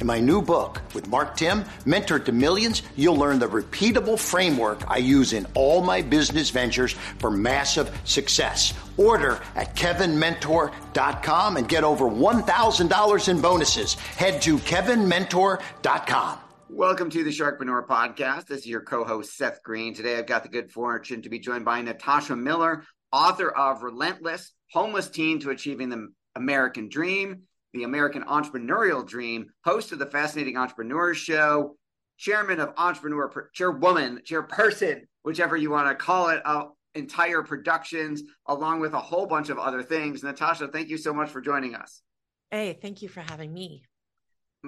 In my new book with Mark Timm, Mentor to Millions, you'll learn the repeatable framework I use in all my business ventures for massive success. Order at kevinmentor.com and get over $1,000 in bonuses. Head to kevinmentor.com. Welcome to the Sharkpreneur Podcast. This is your co-host Seth Greene. Today I've got the good fortune to be joined by Natasha Miller, author of Relentless: Homeless Teen to Achieving the American Dream, the American Entrepreneurial Dream, host of the Fascinating Entrepreneur Show, chairman of Entrepreneur Chairwoman, Chairperson, whichever you want to call it, of entire productions, along with a whole bunch of other things. Natasha, thank you so much for joining us. Hey, thank you for having me.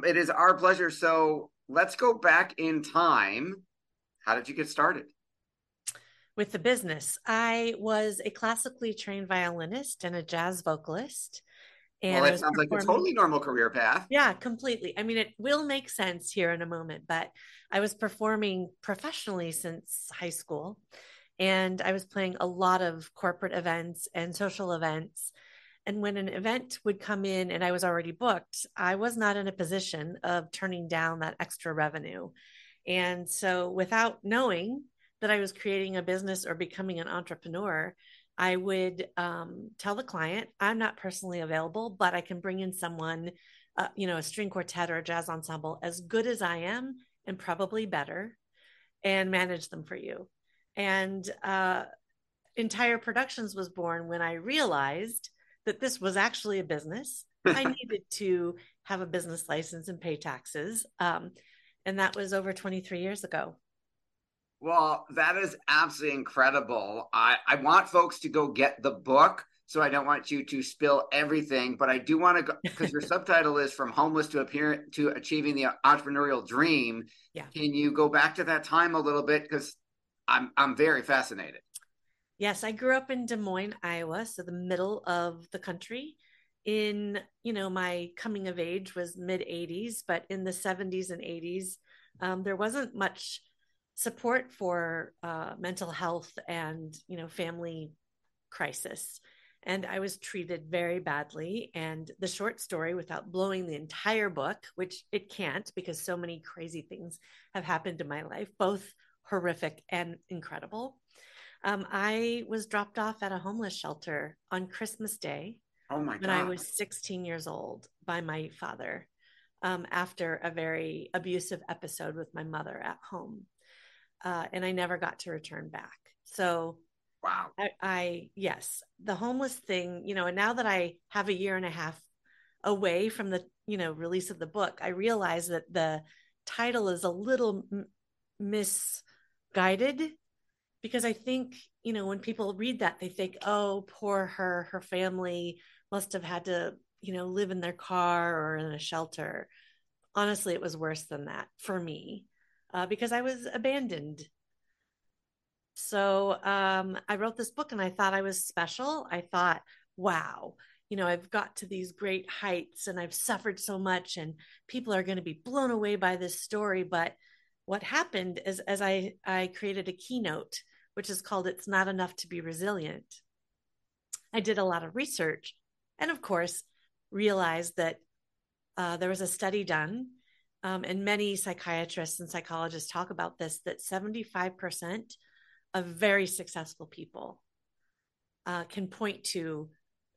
It is our pleasure. So let's go back in time. How did you get started? With the business, I was a classically trained violinist and a jazz vocalist. And well, it sounds like a totally normal career path. Yeah, completely. I mean, it will make sense here in a moment, but I was performing professionally since high school. And I was playing a lot of corporate events and social events. And when an event would come in and I was already booked, I was not in a position of turning down that extra revenue. And so, without knowing that I was creating a business or becoming an entrepreneur, I would um, tell the client, I'm not personally available, but I can bring in someone, uh, you know, a string quartet or a jazz ensemble as good as I am and probably better and manage them for you. And uh, Entire Productions was born when I realized that this was actually a business. I needed to have a business license and pay taxes. Um, and that was over 23 years ago. Well, that is absolutely incredible. I, I want folks to go get the book. So I don't want you to spill everything, but I do want to go because your subtitle is from homeless to appear to achieving the entrepreneurial dream. Yeah. Can you go back to that time a little bit? Because I'm I'm very fascinated. Yes, I grew up in Des Moines, Iowa, so the middle of the country. In, you know, my coming of age was mid 80s, but in the 70s and 80s, um, there wasn't much support for uh, mental health and, you know, family crisis. And I was treated very badly. And the short story, without blowing the entire book, which it can't because so many crazy things have happened in my life, both horrific and incredible um, I was dropped off at a homeless shelter on Christmas Day. Oh my God. When I was 16 years old by my father um, after a very abusive episode with my mother at home. Uh, and I never got to return back. So, wow. I, I, yes, the homeless thing, you know, and now that I have a year and a half away from the, you know, release of the book, I realize that the title is a little m- misguided because I think, you know, when people read that, they think, oh, poor her, her family must have had to, you know, live in their car or in a shelter. Honestly, it was worse than that for me uh, because I was abandoned. So um, I wrote this book and I thought I was special. I thought, wow, you know, I've got to these great heights and I've suffered so much, and people are going to be blown away by this story. But what happened is, as I I created a keynote which is called It's Not Enough to Be Resilient. I did a lot of research and, of course, realized that uh, there was a study done, um, and many psychiatrists and psychologists talk about this that 75% of very successful people uh, can point to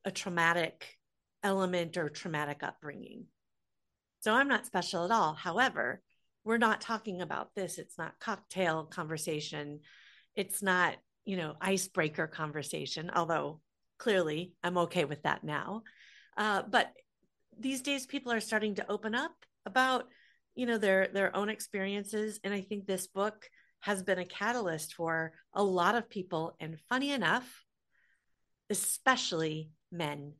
a traumatic element or traumatic upbringing. So I'm not special at all. However, we're not talking about this. It's not cocktail conversation. It's not, you know, icebreaker conversation, although clearly I'm okay with that now. Uh, but these days people are starting to open up about, you know, their their own experiences. And I think this book has been a catalyst for a lot of people. And funny enough, especially men.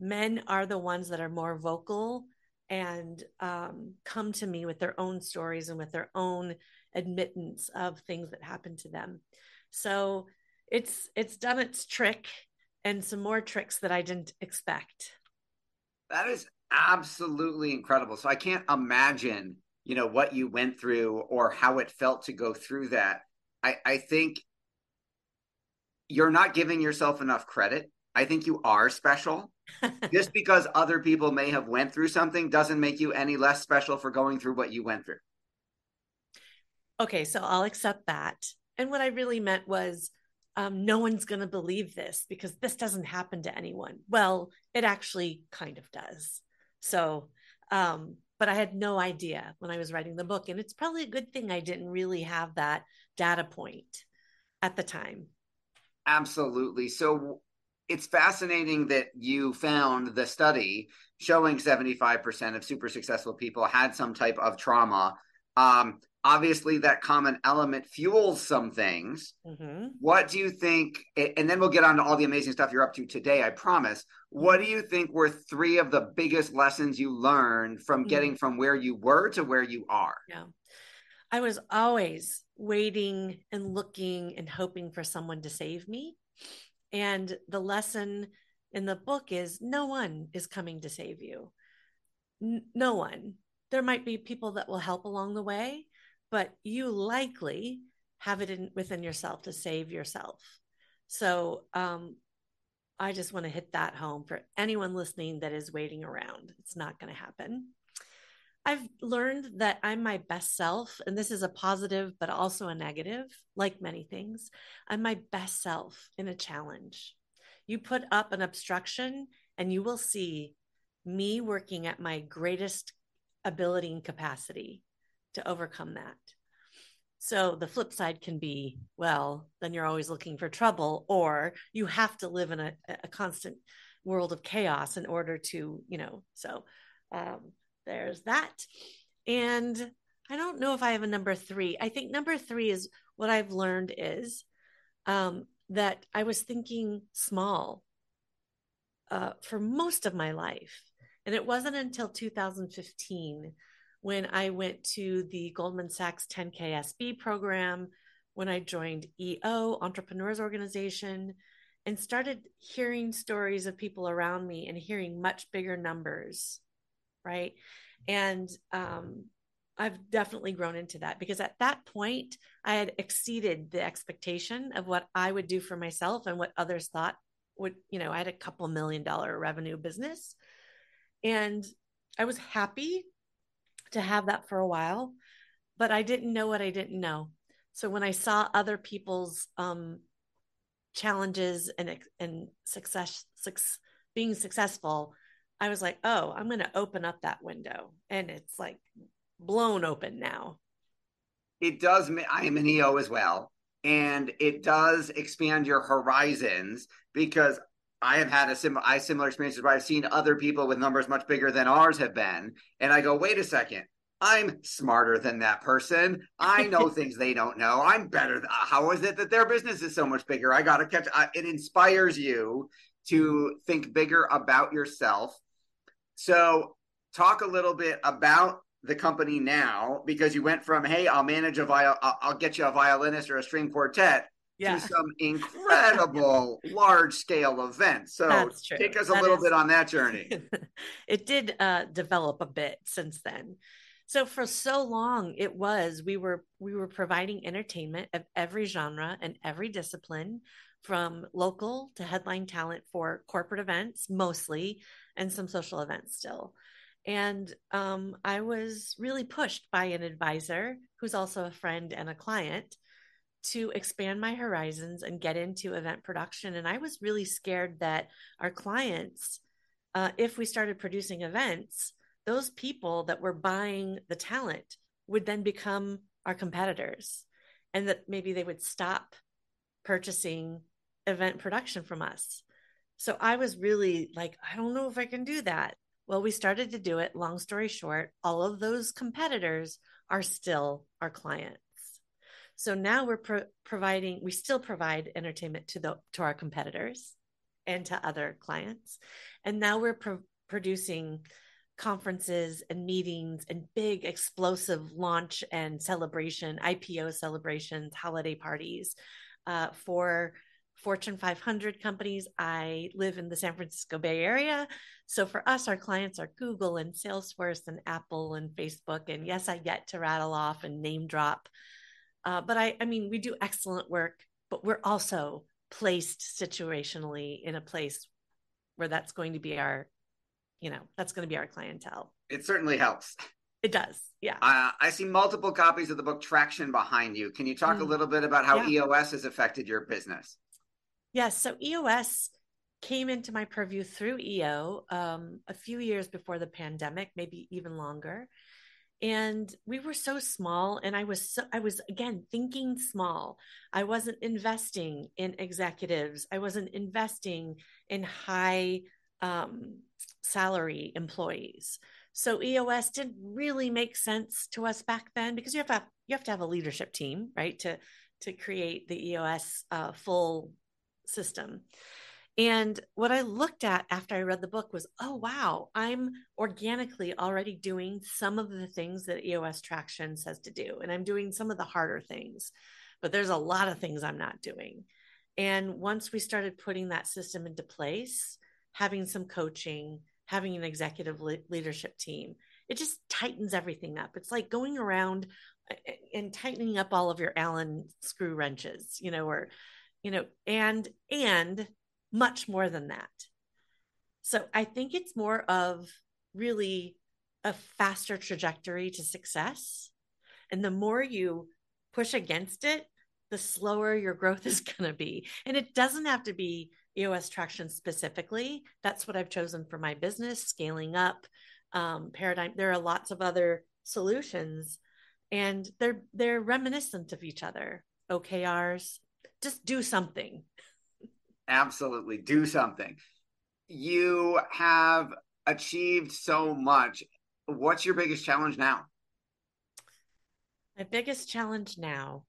Men are the ones that are more vocal and um, come to me with their own stories and with their own admittance of things that happened to them. So it's it's done its trick and some more tricks that I didn't expect. That is absolutely incredible. So I can't imagine, you know, what you went through or how it felt to go through that. I, I think you're not giving yourself enough credit. I think you are special. Just because other people may have went through something doesn't make you any less special for going through what you went through. Okay, so I'll accept that. And what I really meant was um, no one's going to believe this because this doesn't happen to anyone. Well, it actually kind of does. So, um, but I had no idea when I was writing the book. And it's probably a good thing I didn't really have that data point at the time. Absolutely. So it's fascinating that you found the study showing 75% of super successful people had some type of trauma. Um, obviously, that common element fuels some things. Mm-hmm. What do you think? And then we'll get on to all the amazing stuff you're up to today, I promise. What do you think were three of the biggest lessons you learned from mm-hmm. getting from where you were to where you are? Yeah. I was always waiting and looking and hoping for someone to save me. And the lesson in the book is no one is coming to save you. N- no one. There might be people that will help along the way, but you likely have it in, within yourself to save yourself. So um, I just want to hit that home for anyone listening that is waiting around. It's not going to happen. I've learned that I'm my best self, and this is a positive, but also a negative, like many things. I'm my best self in a challenge. You put up an obstruction, and you will see me working at my greatest ability and capacity to overcome that. So the flip side can be, well, then you're always looking for trouble, or you have to live in a, a constant world of chaos in order to, you know, so um, there's that. And I don't know if I have a number three. I think number three is what I've learned is um, that I was thinking small uh, for most of my life. And it wasn't until 2015 when I went to the Goldman Sachs 10K SB program, when I joined EO, Entrepreneurs Organization, and started hearing stories of people around me and hearing much bigger numbers right? And um, i've definitely grown into that because at that point i had exceeded the expectation of what i would do for myself and what others thought would you know i had a couple million dollar revenue business. And i was happy to have that for a while but i didn't know what i didn't know so when i saw other people's um, challenges and and success, success being successful I was like, oh, I'm going to open up that window. And it's like blown open now. It does. I am an EO as well. And it does expand your horizons because I have had a sim- I similar experiences where I've seen other people with numbers much bigger than ours have been. And I go, wait a second. I'm smarter than that person. I know things they don't know. I'm better. Uh, how is it that their business is so much bigger? I got to catch. I, it inspires you to think bigger about yourself so, talk a little bit about the company now because you went from hey, I'll manage a viol, I'll, I'll get you a violinist or a string quartet yeah. to some incredible large scale events. So, take us a that little is... bit on that journey. it did uh, develop a bit since then. So for so long it was we were we were providing entertainment of every genre and every discipline from local to headline talent for corporate events mostly and some social events still. And um, I was really pushed by an advisor who's also a friend and a client to expand my horizons and get into event production. And I was really scared that our clients, uh, if we started producing events, those people that were buying the talent would then become our competitors and that maybe they would stop purchasing event production from us. So I was really like, I don't know if I can do that. Well, we started to do it. Long story short, all of those competitors are still our clients. So now we're pro- providing, we still provide entertainment to the to our competitors and to other clients, and now we're pro- producing conferences and meetings and big explosive launch and celebration, IPO celebrations, holiday parties uh, for Fortune 500 companies. I live in the San Francisco Bay Area. So for us, our clients are Google and Salesforce and Apple and Facebook. And yes, I get to rattle off and name drop. Uh, but I, I mean, we do excellent work, but we're also placed situationally in a place where that's going to be our, you know, that's going to be our clientele. It certainly helps. It does. Yeah. Uh, I see multiple copies of the book Traction behind you. Can you talk mm. a little bit about how yeah. EOS has affected your business? Yes. So EOS came into my purview through EO um, a few years before the pandemic, maybe even longer. And we were so small, and I was so, I was again thinking small. I wasn't investing in executives. I wasn't investing in high um, salary employees. So EOS didn't really make sense to us back then because you have to you have to have a leadership team, right, to to create the EOS uh, full system. And what I looked at after I read the book was, oh, wow, I'm organically already doing some of the things that EOS Traction says to do. And I'm doing some of the harder things, but there's a lot of things I'm not doing. And once we started putting that system into place, having some coaching, having an executive le- leadership team, it just tightens everything up. It's like going around uh, uh, and tightening up all of your Allen screw wrenches, you know, or you know, and and much more than that. So I think it's more of really a faster trajectory to success. And the more you push against it, the slower your growth is going to be. And it doesn't have to be EOS traction specifically. That's what I've chosen for my business, scaling up um, paradigm. There are lots of other solutions, and they're they're reminiscent of each other. OKRs, just do something. Absolutely, do something. You have achieved so much. What's your biggest challenge now? My biggest challenge now,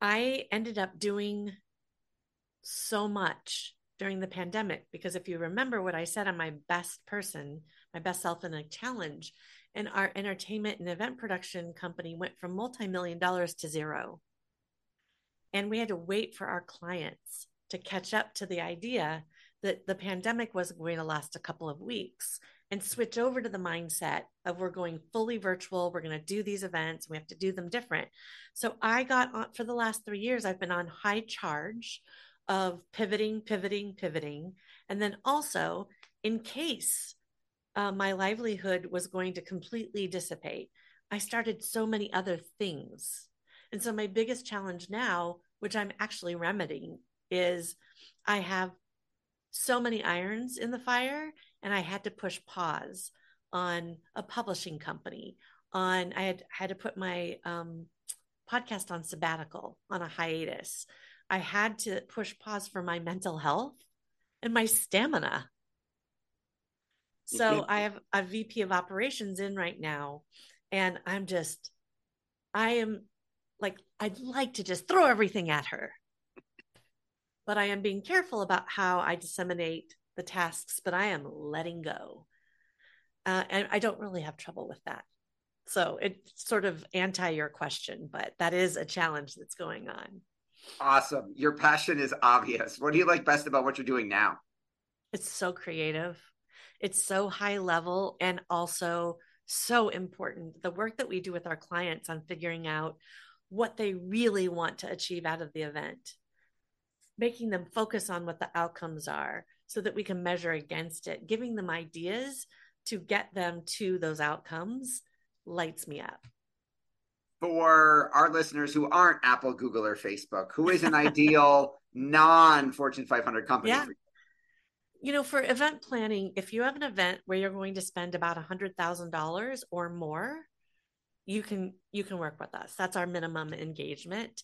I ended up doing so much during the pandemic because if you remember what I said, I'm my best person, my best self in a challenge. And our entertainment and event production company went from multi million dollars to zero. And we had to wait for our clients to catch up to the idea that the pandemic wasn't going to last a couple of weeks and switch over to the mindset of we're going fully virtual. We're going to do these events. We have to do them different. So I got on for the last three years, I've been on high charge of pivoting, pivoting, pivoting. And then also, in case uh, my livelihood was going to completely dissipate, I started so many other things and so my biggest challenge now, which I'm actually remedying, is I have so many irons in the fire and I had to push pause on a publishing company on I had had to put my um, podcast on sabbatical on a hiatus. I had to push pause for my mental health and my stamina. So I have a VP of operations in right now and I'm just I am like I'd like to just throw everything at her. But I am being careful about how I disseminate the tasks, but I am letting go. Uh, and I don't really have trouble with that. So it's sort of anti your question, but that is a challenge that's going on. Awesome. Your passion is obvious. What do you like best about what you're doing now? It's so creative. It's so high level and also so important. The work that we do with our clients on figuring out what they really want to achieve out of the event, making them focus on what the outcomes are so that we can measure against it, giving them ideas to get them to those outcomes lights me up. For our listeners who aren't Apple, Google, or Facebook, who is an ideal non Fortune 500 company? Yeah. You know, for event planning, if you have an event where you're going to spend about $100,000 or more, you can you can work with us. That's our minimum engagement,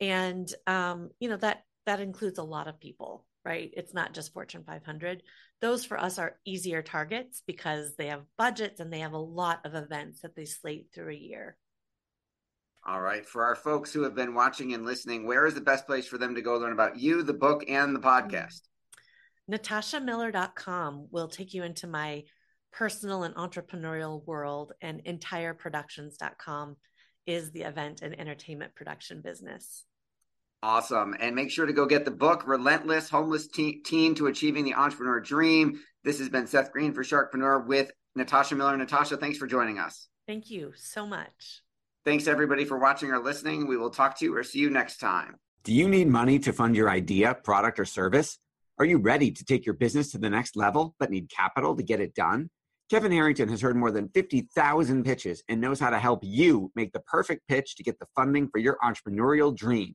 and um, you know that that includes a lot of people, right? It's not just Fortune 500. Those for us are easier targets because they have budgets and they have a lot of events that they slate through a year. All right. For our folks who have been watching and listening, where is the best place for them to go learn about you, the book, and the podcast? NatashaMiller.com will take you into my personal and entrepreneurial world, and entireproductions.com is the event and entertainment production business. Awesome. And make sure to go get the book, Relentless Homeless Teen, Teen to Achieving the Entrepreneur Dream. This has been Seth Greene for Sharkpreneur with Natasha Miller. Natasha, thanks for joining us. Thank you so much. Thanks everybody for watching or listening. We will talk to you or see you next time. Do you need money to fund your idea, product, or service? Are you ready to take your business to the next level but need capital to get it done? Kevin Harrington has heard more than 50,000 pitches and knows how to help you make the perfect pitch to get the funding for your entrepreneurial dream.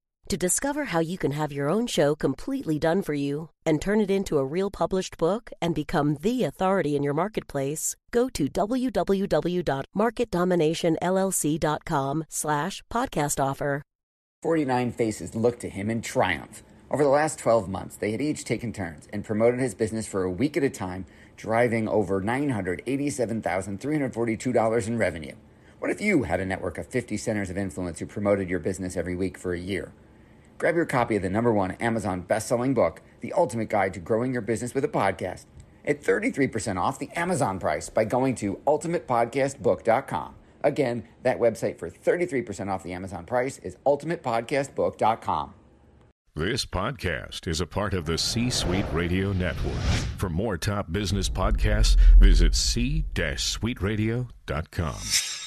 To discover how you can have your own show completely done for you and turn it into a real published book and become the authority in your marketplace, go to www.marketdominationllc.com slash podcast offer. 49 faces looked to him in triumph. Over the last 12 months, they had each taken turns and promoted his business for a week at a time, driving over $987,342 in revenue. What if you had a network of 50 centers of influence who promoted your business every week for a year? Grab your copy of the number one Amazon best-selling book, The Ultimate Guide to Growing Your Business with a Podcast, at 33% off the Amazon price by going to ultimatepodcastbook.com. Again, that website for 33% off the Amazon price is ultimatepodcastbook.com. This podcast is a part of the C Suite Radio Network. For more top business podcasts, visit c-suiteradio.com.